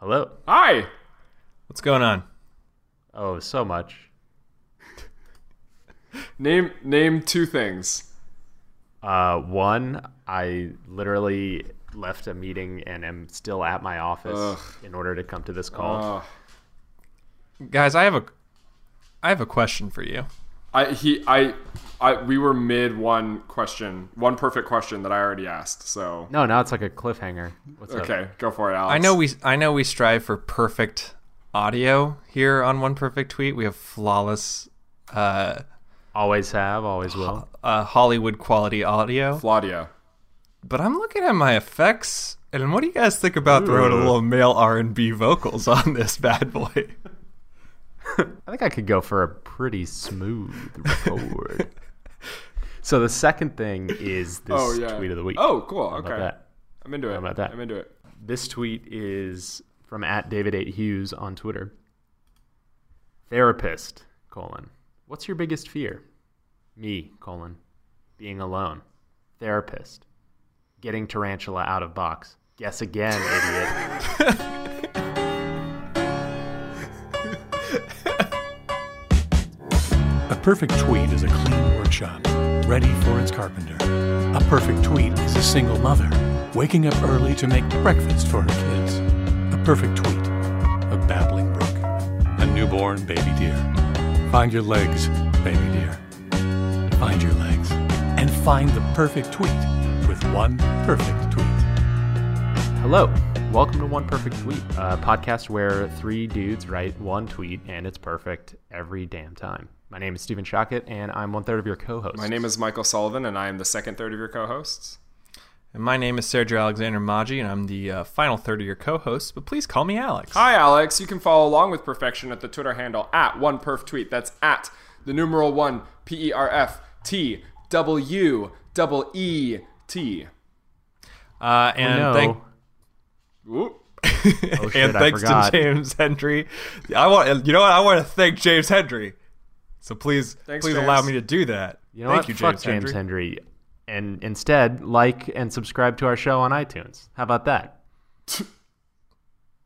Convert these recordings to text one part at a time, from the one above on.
Hello. Hi. What's going on? Oh, so much. Name name two things. Uh, one, I literally left a meeting and am still at my office Ugh. in order to come to this call. Guys, I have a I have a question for you. I he I I we were mid one question, one perfect question that I already asked. So no, now it's like a cliffhanger. What's up? okay, go for it, Alex. I know we I know we strive for perfect audio here on One Perfect Tweet. We have flawless uh, Always have, always will. uh, Hollywood quality audio. Claudia. But I'm looking at my effects, and what do you guys think about throwing a little male R&B vocals on this bad boy? I think I could go for a pretty smooth record. so the second thing is this Oh yeah. tweet of the week. Oh, cool. How Okay. I'm into it. How about that? I'm into it. This tweet is from at David Eight Hughes on Twitter. Therapist, colon. What's your biggest fear? Me, colon. Being alone. Therapist. Getting tarantula out of box. Guess again, idiot. perfect tweet is a clean workshop, ready for its carpenter. A perfect tweet is a single mother, waking up early to make breakfast for her kids. A perfect tweet, a babbling brook, a newborn baby deer. Find your legs, baby deer. Find your legs. And find the perfect tweet with one perfect tweet. Hello. Welcome to One Perfect Tweet, a podcast where three dudes write one tweet and it's perfect every damn time. My name is Stephen Shockett, and I'm one third of your co host. My name is Michael Sullivan, and I am the second third of your co-hosts. And my name is Sergio Alexander Maggi, and I'm the uh, final third of your co hosts, But please call me Alex. Hi, Alex. You can follow along with Perfection at the Twitter handle at OnePerfTweet. That's at the numeral one P E R F T W double E T. Uh, and no. thank Whoop. oh, shit, and I thanks to. James Hendry. I want you know what I want to thank James Hendry. So please, Thanks, please James. allow me to do that. You know thank what? you, Fuck James, James Hendry. Hendry. And instead, like and subscribe to our show on iTunes. How about that?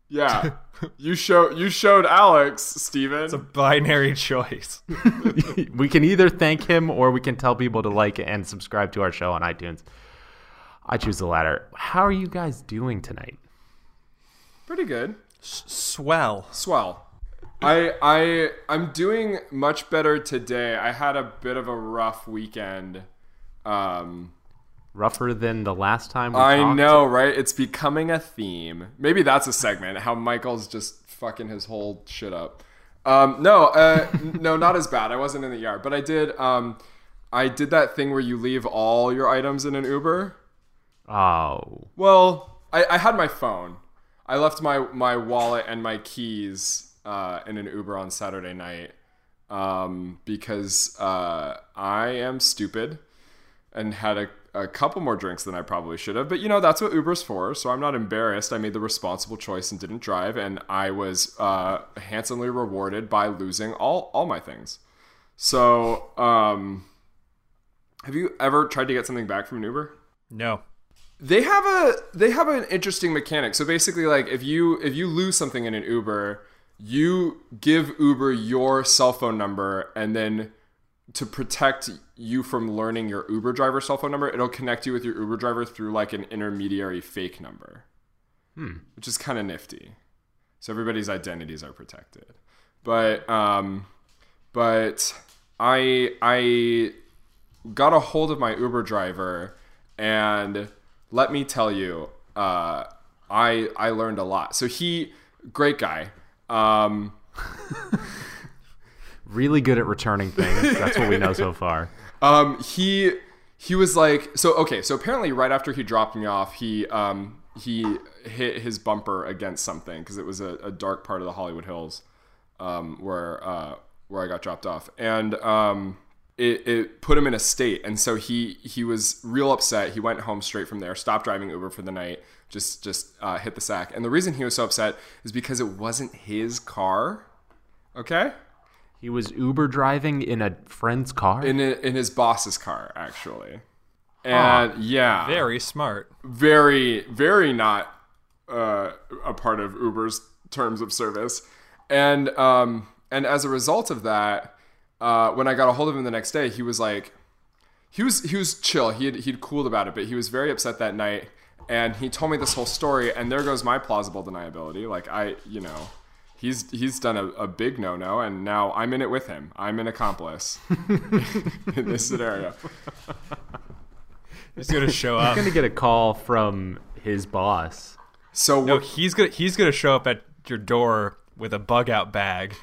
Yeah. you show you showed Alex, Steven. It's a binary choice. we can either thank him or we can tell people to like and subscribe to our show on iTunes. I choose the latter. How are you guys doing tonight? Pretty good. Swell. Swell. I I I'm doing much better today. I had a bit of a rough weekend. Um Rougher than the last time we I talked? know, right? It's becoming a theme. Maybe that's a segment. How Michael's just fucking his whole shit up. Um, no, uh, no, not as bad. I wasn't in the yard, but I did. Um, I did that thing where you leave all your items in an Uber. Oh. Well, I, I had my phone. I left my my wallet and my keys uh, in an Uber on Saturday night um, because uh, I am stupid and had a, a couple more drinks than I probably should have. But you know that's what Uber's for, so I'm not embarrassed. I made the responsible choice and didn't drive, and I was uh, handsomely rewarded by losing all all my things. So, um, have you ever tried to get something back from an Uber? No. they have a they have an interesting mechanic so basically like if you if you lose something in an uber you give uber your cell phone number and then to protect you from learning your uber driver cell phone number it'll connect you with your uber driver through like an intermediary fake number which is kind of nifty so everybody's identities are protected but um but i i got a hold of my Uber driver, and let me tell you, uh, I I learned a lot. So he, great guy. Um, Really good at returning things. That's what we know so far. um, he he was like, so okay. So apparently, right after he dropped me off, he um he hit his bumper against something because it was a, a dark part of the Hollywood Hills, um, where uh where I got dropped off, and um. It, it put him in a state, and so he he was real upset. He went home straight from there, stopped driving Uber for the night, just just uh, hit the sack. And the reason he was so upset is because it wasn't his car. Okay, He was Uber driving in a friend's car. in a, in his boss's car actually and yeah Very smart. very very not uh, a part of Uber's terms of service, and um, and as a result of that, uh, when I got a hold of him the next day, he was like, he was he was chill. He had, he'd cooled about it, but he was very upset that night, and he told me this whole story. And there goes my plausible deniability. Like I, you know. He's, he's done a, a big no no, and now I'm in it with him. I'm an accomplice in this scenario. He's gonna show up. I'm gonna get a call from his boss. So No, he's gonna he's gonna show up at your door with a bug out bag.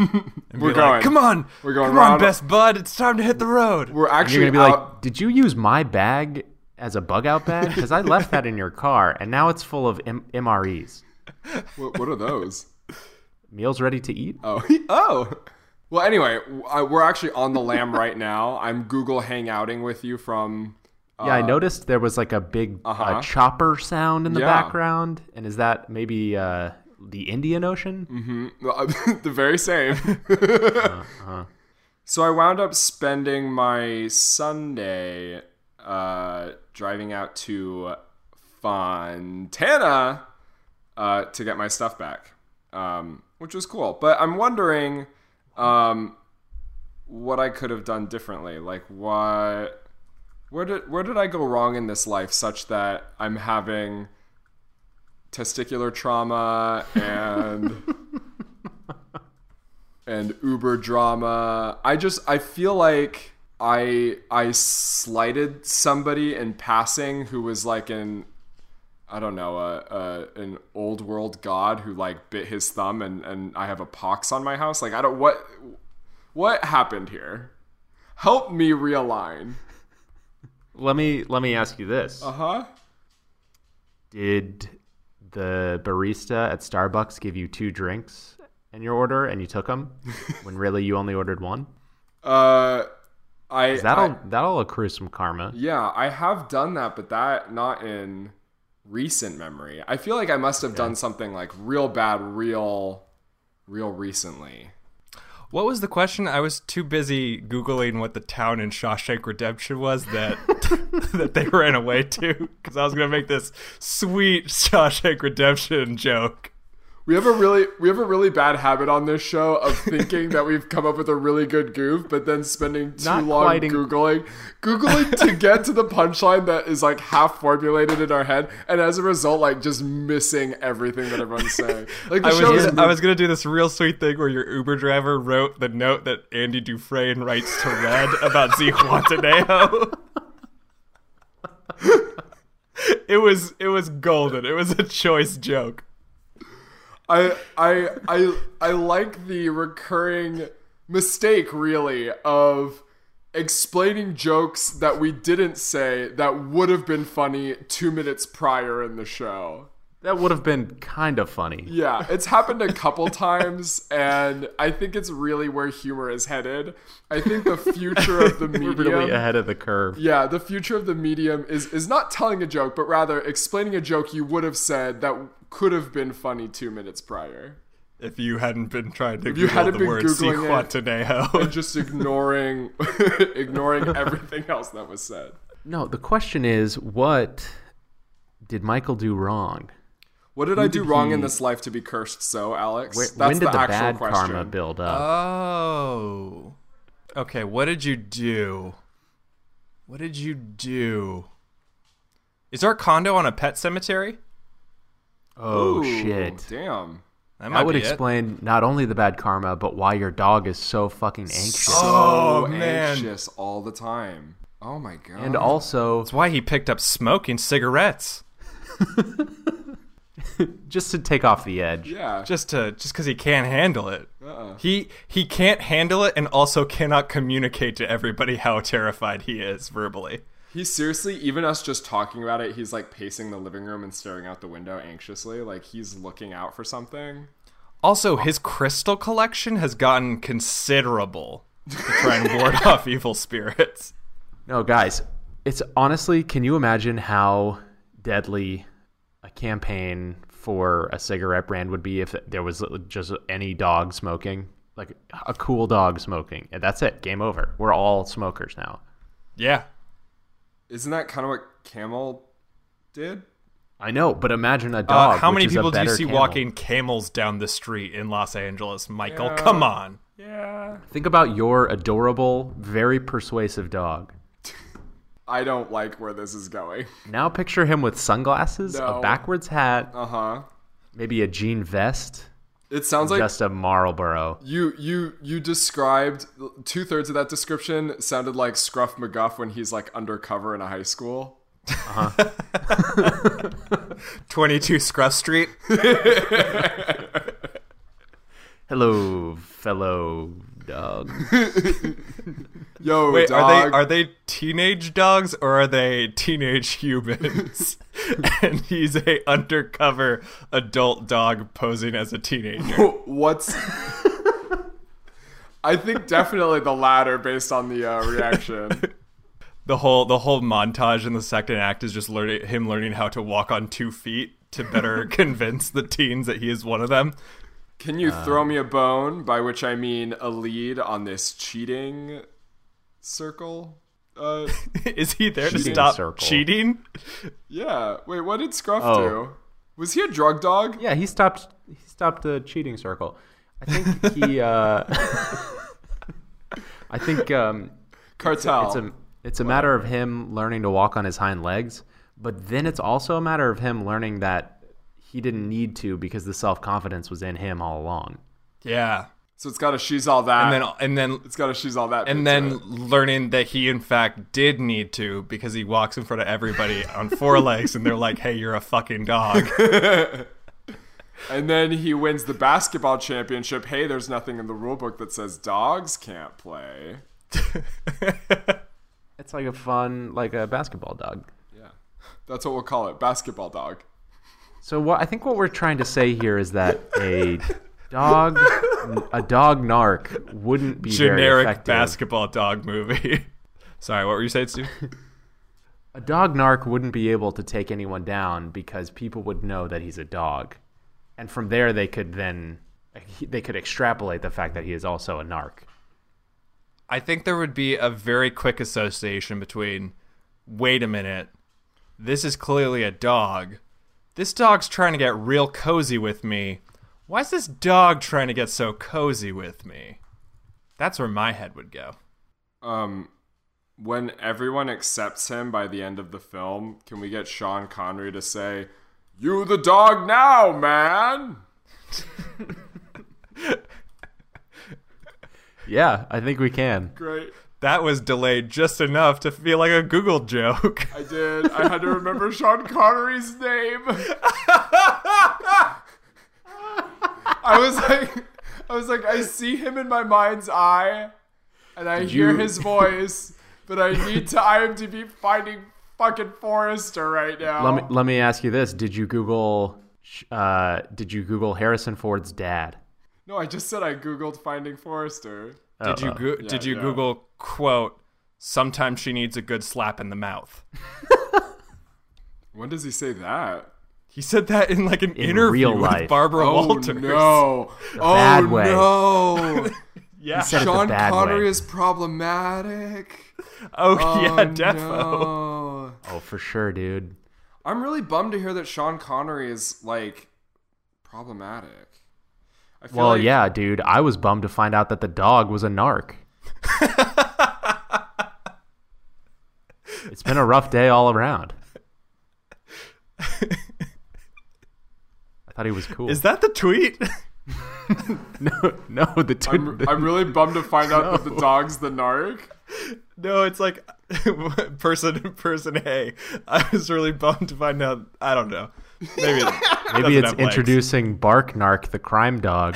And We're be going. Like, come on, We're going Come on, round- best bud. It's time to hit the road. we're And actually you're gonna be out, like, "Did you use my bag as a bug out bag? Because I left that in your car, and now it's full of M- MREs. what, what are those? Meals ready to eat? Oh, oh. Well, anyway, w- I- we're actually on the lam right now. I'm Google hangouting with you from. yeah, I noticed there was like a big uh-huh. uh, chopper sound in the Yeah. background, and is that maybe uh, the Indian Ocean? the very same. So I wound up spending my Sunday uh, driving out to Fontana uh, to get my stuff back, um, which was cool. But I'm wondering um, what I could have done differently. Like what, where did where did I go wrong in this life, such that I'm having testicular trauma and and Uber drama. I just I feel like I I slighted somebody in passing who was like an I don't know a, a an old world god who like bit his thumb and and I have a pox on my house. Like I don't what what happened here. Help me realign. Let me let me ask you this: Uh huh. Did the barista at Starbucks give you two drinks in your order, and you took them when really you only ordered one? Uh, I 'Cause That'll I- that'll accrue some karma. Yeah, I have done that, but that not in recent memory. I feel like I must have done something like real bad, real, real recently. What was the question? I was too busy googling what the town in Shawshank Redemption was that that they ran away to because I was gonna make this sweet Shawshank Redemption joke. We have a really we have a really bad habit on this show of thinking that we've come up with a really good goof, but then spending too Not long googling, googling to get to the punchline that is like half formulated in our head, and as a result, like just missing everything that everyone's saying. Like the I show was, is gonna, I was gonna do this real sweet thing where your Uber driver wrote the note that Andy Dufresne writes to Red about Zihuatanejo. It was it was golden. It was a choice joke. I I I I like the recurring mistake really of explaining jokes that we didn't say that would have been funny 2 minutes prior in the show. That would have been kind of funny. Yeah, it's happened a couple times and I think it's really where humor is headed. I think the future of the We're medium really ahead of the curve. yeah, the future of the medium is is not telling a joke, but rather explaining a joke you would have said that could have been funny 2 minutes prior. If you hadn't been trying to you Google hadn't the been word Z Googling it. Guantanamo. and just ignoring ignoring everything else that was said. No, the question is, what did Michael do wrong? What did I do did wrong in this life to be cursed so, Alex? Where, That's when did the, the, actual bad question. karma build up? Oh. Okay, what did you do? What did you do? Is our condo on a pet cemetery? oh Ooh, shit! Damn. That might That would be it. explain not only the bad karma, but why your dog is so fucking anxious, Oh, man. anxious all the time. Oh my god. and also it's why he picked up smoking cigarettes. just to take off the edge. yeah. Just to just because he can't handle it. Uh-uh. He he can't handle it and also cannot communicate to everybody how terrified he is verbally. He seriously, even us just talking about it, he's like pacing the living room and staring out the window anxiously, like he's looking out for something. Also, his crystal collection has gotten considerable to try and ward off evil spirits. No, guys, it's honestly, can you imagine how deadly a campaign for a cigarette brand would be if there was just any dog smoking? Like a cool dog smoking. And that's it. Game over. We're all smokers now. Yeah. Isn't that kind of what Camel did? I know, but imagine a Uh, dog. how which many is a people do you see camel. walking camels down the street in Los Angeles, Michael? Yeah. Come on. Yeah. Think about your adorable, very persuasive dog. I don't like where this is going. Now picture him with sunglasses, No. a backwards hat, Uh huh. maybe a jean vest, It sounds like just a Marlboro. you you you described two thirds of that description sounded like Scruff McGuff when he's like undercover in a high school. Uh-huh. 22 Scruff Street. Hello, fellow dog. Yo, Wait, dog. are they are they teenage dogs or are they teenage humans? and he's a undercover adult dog posing as a teenager. What's? I think definitely the latter based on the uh, reaction. The whole the whole montage in the second act is just learning him learning how to walk on two feet to better convince the teens that he is one of them. Can you throw me a bone? By which I mean a lead on this cheating circle. Uh, is he there to stop circle. cheating? yeah. Wait, what did Scruff Oh. do? Was he a drug dog? Yeah, he stopped. He stopped the cheating circle. I think he. Uh, I think um, Cartel. it's a it's a matter of him learning to walk on his hind legs, but then it's also a matter of him learning that he didn't need to because the self confidence was in him all along. Yeah. so it's got a she's all that. And then and then it's got a she's all that. and then it. learning that he in fact did need to because he walks in front of everybody on four legs and they're like, "Hey, you're a fucking dog." And then he wins the basketball championship. Hey, there's nothing in the rule book that says dogs can't play. It's like a fun, like a basketball dog. Yeah. That's what we'll call it. Basketball dog. So what I think what we're trying to say here is that a dog, a dog narc wouldn't be Generic basketball dog movie. Sorry, what were you saying, Stu? A dog narc wouldn't be able to take anyone down because people would know that he's a dog, and from there they could then they could extrapolate the fact that he is also a narc. I think there would be a very quick association between wait a minute, this is clearly a dog. This dog's trying to get real cozy with me. Why is this dog trying to get so cozy with me? That's where my head would go. Um, when everyone accepts him by the end of the film, can we get Sean Connery to say, "You the dog now, man"? Yeah, I think we can. Great. That was delayed just enough to feel like a Google joke. I did. I had to remember Sean Connery's name. I was like, I was like, I see him in my mind's eye, and I hear you- his voice, but I need to IMDb finding fucking Forrester right now. Let me let me ask you this: Did you Google? Uh, did you Google Harrison Ford's dad? no, I just said I googled finding Forrester. Did you Uh-oh. go- did you yeah. Google quote? Sometimes she needs a good slap in the mouth. When does he say that? He said that in like an In interview real with life. Barbara Oh Walters. no! oh bad way. no! Yeah. said it the Sean bad Connery way. is problematic. Oh, Oh, yeah, oh, defo. no. Oh, for sure, dude. I'm really bummed to hear that Sean Connery is like problematic. I feel Well, like, yeah, dude. I was bummed to find out that the dog was a narc. it's been a rough day all around. I thought he was cool. Is that the tweet? no, no, the two, I'm, I'm really bummed to find out that the dog's the narc. no, it's like person person A. I was really bummed to find out. I don't know. Maybe it maybe it's introducing Bark Narc, the crime dog.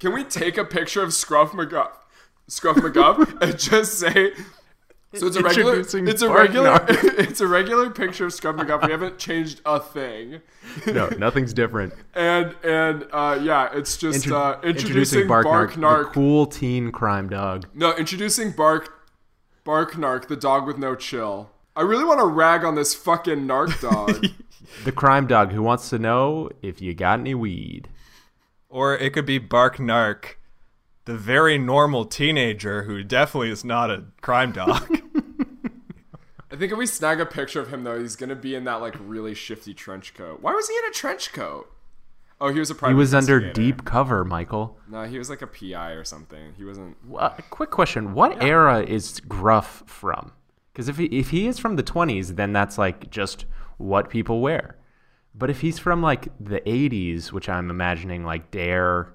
Can we take a picture of Scruff McGuff, Scruff McGuff, and just say? So it's a regular. Introducing It's a Bark regular. Narc. it's a regular picture of Scruff McGuff. We haven't changed a thing, No, nothing's different. and and uh, yeah, it's just Intro- uh, introducing, Bark, Narc, Narc. the cool teen crime dog. No, introducing Bark Bark Narc, the dog with no chill. I really want to rag on this fucking narc dog. The crime dog who wants to know if you got any weed. Or it could be Bark Narc, the very normal teenager who definitely is not a crime dog. I think if we snag a picture of him though, he's gonna be in that like really shifty trench coat. Why was he in a trench coat? Oh, he was a private. He was under deep cover, Michael. No, he was like a PI or something. He wasn't. Uh, quick question: What era is Gruff from? Because if he if he is from the twenties, then that's like just what people wear. But if he's from like the '80s, which I'm imagining like Dare,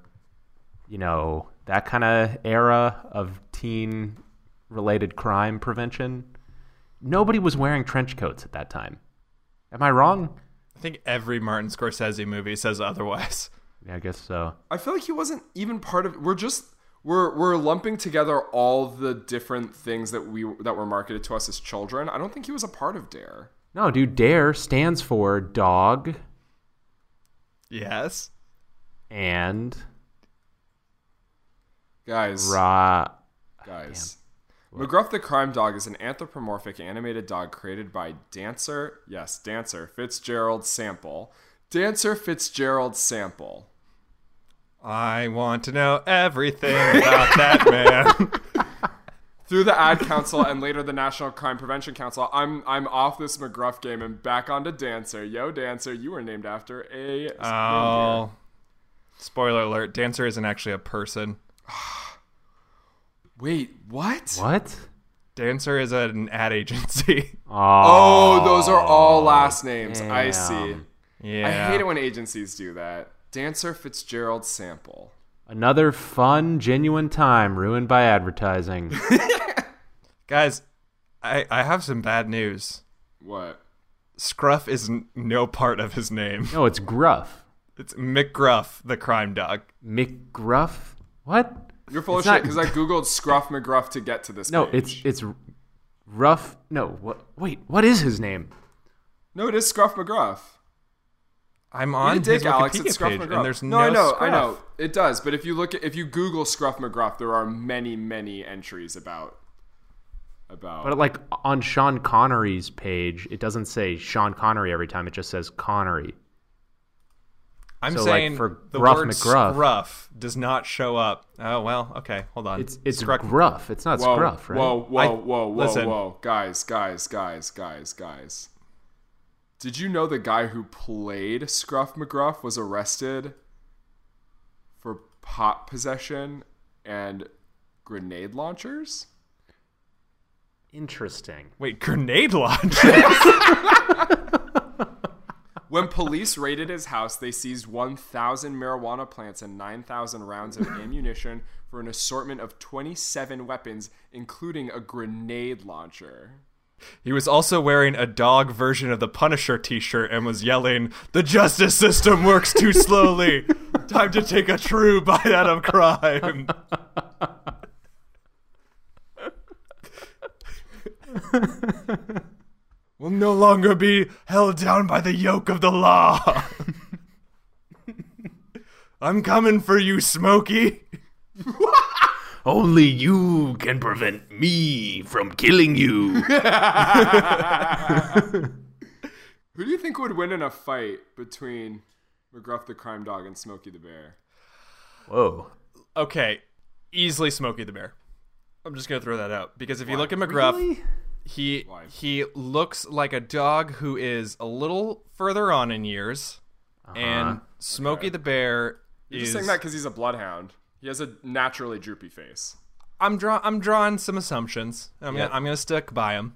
you know that kind of era of teen related crime prevention, nobody was wearing trench coats at that time. Am I wrong? I think every Martin Scorsese movie says otherwise. Yeah, I guess so. I feel like he wasn't even part of. We're just we're we're lumping together all the different things that we that were marketed to us as children. I don't think he was a part of Dare. No, dude, Dare stands for dog Yes. and Guys, ra. guys. McGruff the Crime Dog is an anthropomorphic animated dog created by Dancer, yes, Dancer Fitzgerald Sample. Dancer Fitzgerald Sample. I want to know everything about that man. Through the Ad Council and later the National Crime Prevention Council, I'm I'm off this McGruff game and back onto Dancer. Yo, Dancer, you were named after a Oh. Spoiler alert, Dancer isn't actually a person. Wait, what? What? Dancer is an ad agency. Oh, those are all last names. I see. yeah. I hate it when agencies do that. Dancer Fitzgerald Sample. Another fun, genuine time ruined by advertising. Guys, I, I have some bad news. What? Scruff is n- no part of his name. no, it's Gruff. It's McGruff, the crime dog. McGruff? What? You're full It's of not- shit because I googled Scruff McGruff to get to this. Page. No, page. it's it's rough. No, what? Wait, what is his name? no, it is Scruff McGruff. I'm on a dick, his Alex. Wikipedia It's Scruff page, McGruff. and there's no, no, I know, Scruff. I know, it does. But if you look at if you Google Scruff McGruff, there are many, many entries about about. But like on Sean Connery's page, it doesn't say Sean Connery every time. It just says Connery. I'm So, like, saying for the Gruff word McGruff- scruff does not show up. Oh well, okay, hold on. It's it's Scruff- Gruff. It's not whoa, Scruff, right? whoa, whoa, I- whoa, whoa, listen. whoa, guys, guys, guys, guys, guys. Did you know the guy who played Scruff McGruff was arrested for pot possession and grenade launchers? Interesting. Wait, grenade launch. When police raided his house, they seized 1,000 marijuana plants and 9,000 rounds of ammunition for an assortment of 27 weapons, including a grenade launcher. he was also wearing a dog version of the Punisher T-shirt and was yelling, "The justice system works too slowly. Time to take a true bite out of crime." will no longer be held down by the yoke of the law. I'm coming for you, Smokey. Only you can prevent me from killing you. Who do you think would win in a fight between McGruff the Crime Dog and Smokey the Bear? Whoa. Okay, easily Smokey the Bear. I'm just gonna throw that out because if you look at McGruff, Really? He he looks like a dog who is a little further on in years, and Smokey the Bear You're is. just saying that because he's a bloodhound. He has a naturally droopy face. I'm draw I'm drawing some assumptions. I'm Yep. gonna I'm gonna stick by him.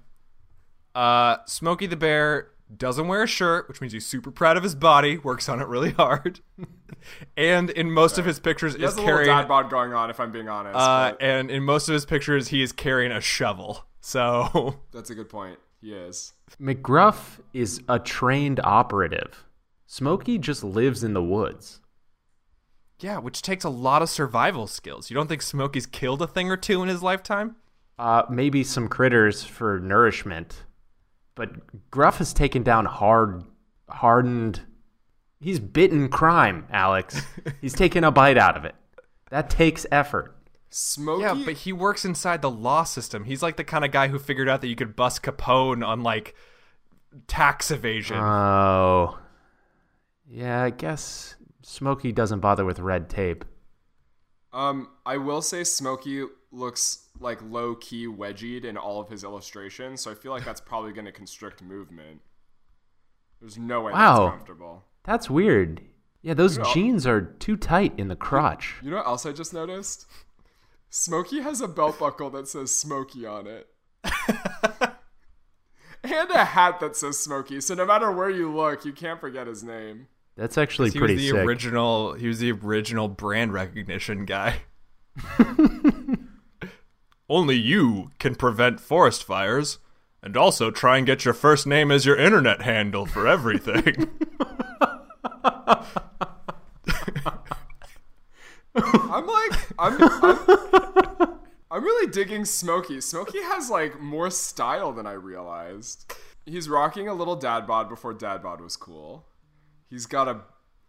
Uh, Smokey the Bear doesn't wear a shirt, which means he's super proud of his body, works on it really hard, and in most of his pictures He is has a carrying dad bod going on, if I'm being honest. Uh, but and in most of his pictures, he is carrying a shovel. So that's a good point. He is. McGruff is a trained operative. Smokey just lives in the woods. yeah, which takes a lot of survival skills. You don't think Smokey's killed a thing or two in his lifetime? Uh, maybe some critters for nourishment, but Gruff has taken down hard, hardened. He's bitten crime, Alex. He's taken a bite out of it. That takes effort. Smokey. Yeah, but he works inside the law system. He's like the kind of guy who figured out that you could bust Capone on like tax evasion. Oh, yeah. I guess Smokey doesn't bother with red tape. Um, I will say Smokey looks like low key wedgied in all of his illustrations, so I feel like that's probably going to constrict movement. There's no way Wow. that's comfortable. That's weird. Yeah, those Yeah. jeans are too tight in the crotch. You know what else I just noticed? Smokey has a belt buckle that says Smokey on it. and a hat that says Smokey, so no matter where you look, you can't forget his name. That's actually He pretty was the sick. original. He was the original brand recognition guy. Only you can prevent forest fires, and also try and get your first name as your internet handle for everything. I'm like, I'm, I'm, I'm really digging Smokey. Smokey has like more style than I realized. He's rocking a little dad bod before dad bod was cool. He's got a,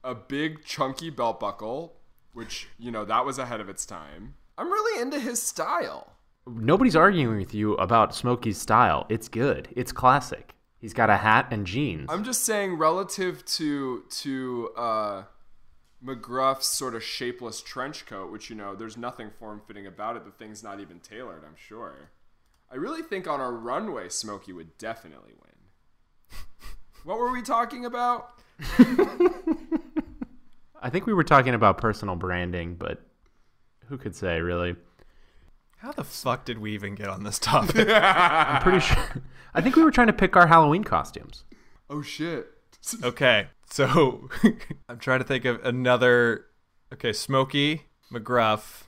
a big chunky belt buckle, which you know that was ahead of its time. I'm really into his style. Nobody's arguing with you about Smokey's style. It's good. It's classic. He's got a hat and jeans. I'm just saying, relative to to uh, McGruff's sort of shapeless trench coat, which you know, there's nothing form fitting about it. The thing's not even tailored. I'm sure. I really think on a runway, Smokey would definitely win. what were we talking about? I think we were talking about personal branding, but who could say, really? How the fuck did we even get on this topic? I'm pretty sure. I think we were trying to pick our Halloween costumes. Oh shit! Okay, so I'm trying to think of another. Okay, Smokey, McGruff,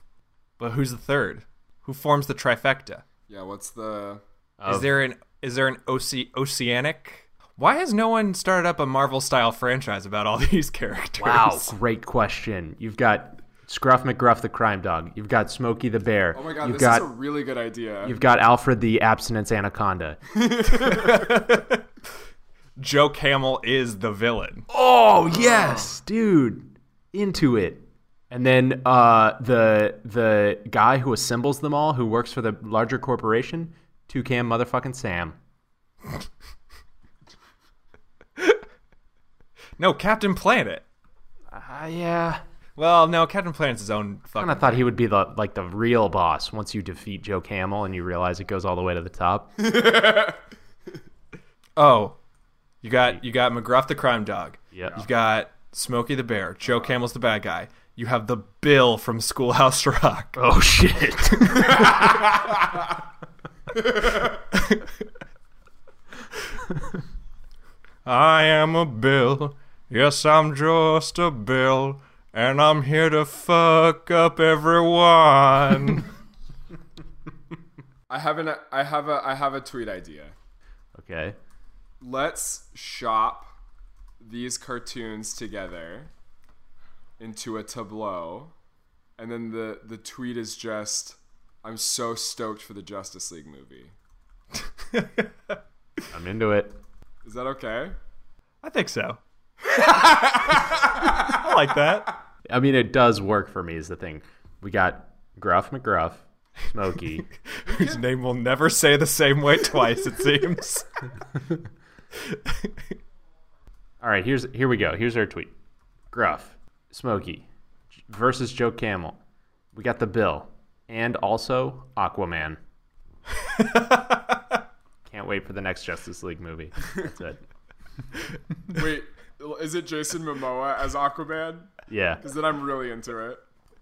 but who's the third? Who forms the trifecta? Yeah, what's the? Is oh. there an is there an Oce- oceanic? Why has no one started up a Marvel style franchise about all these characters? Wow, great question. You've got Scruff McGruff the crime dog. You've got Smokey the bear. Oh my god, You've this got is a really good idea. you've got Alfred the abstinence anaconda. Joe Camel is the villain. Oh yes, dude, into it. And then uh, the the guy who assembles them all, who works for the larger corporation, two cam motherfucking Sam. No, Captain Planet. Uh, yeah, Well, no, Captain Planet's his own I kind of thought he would be the like the real boss once you defeat Joe Camel and you realize it goes all the way to the top. Oh, you got you got McGruff the crime dog. Yeah. You've got Smokey the bear. Joe Camel's the bad guy. You have the Bill from Schoolhouse Rock. Oh shit! I am a Bill. Yes, I'm just a Bill, and I'm here to fuck up everyone. I have an I have a I have a tweet idea. okay. Let's shop these cartoons together into a tableau, and then the the tweet is just, "I'm so stoked for the Justice League movie." I'm into it. Is that okay? I think so. I like that. I mean, it does work for me. Is the thing. We got Gruff McGruff, Smokey. Whose name will never say the same way twice, it seems. All right, here's here we go. Here's our tweet. Gruff, Smokey versus Joe Camel. We got the bill and also Aquaman. Can't wait for the next Justice League movie. That's it. Wait, is it Jason Momoa as Aquaman? Yeah. Because then I'm really into it.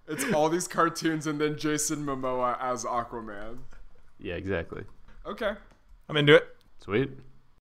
It's all these cartoons and then Jason Momoa as Aquaman. Yeah, exactly. Okay. I'm into it. Sweet.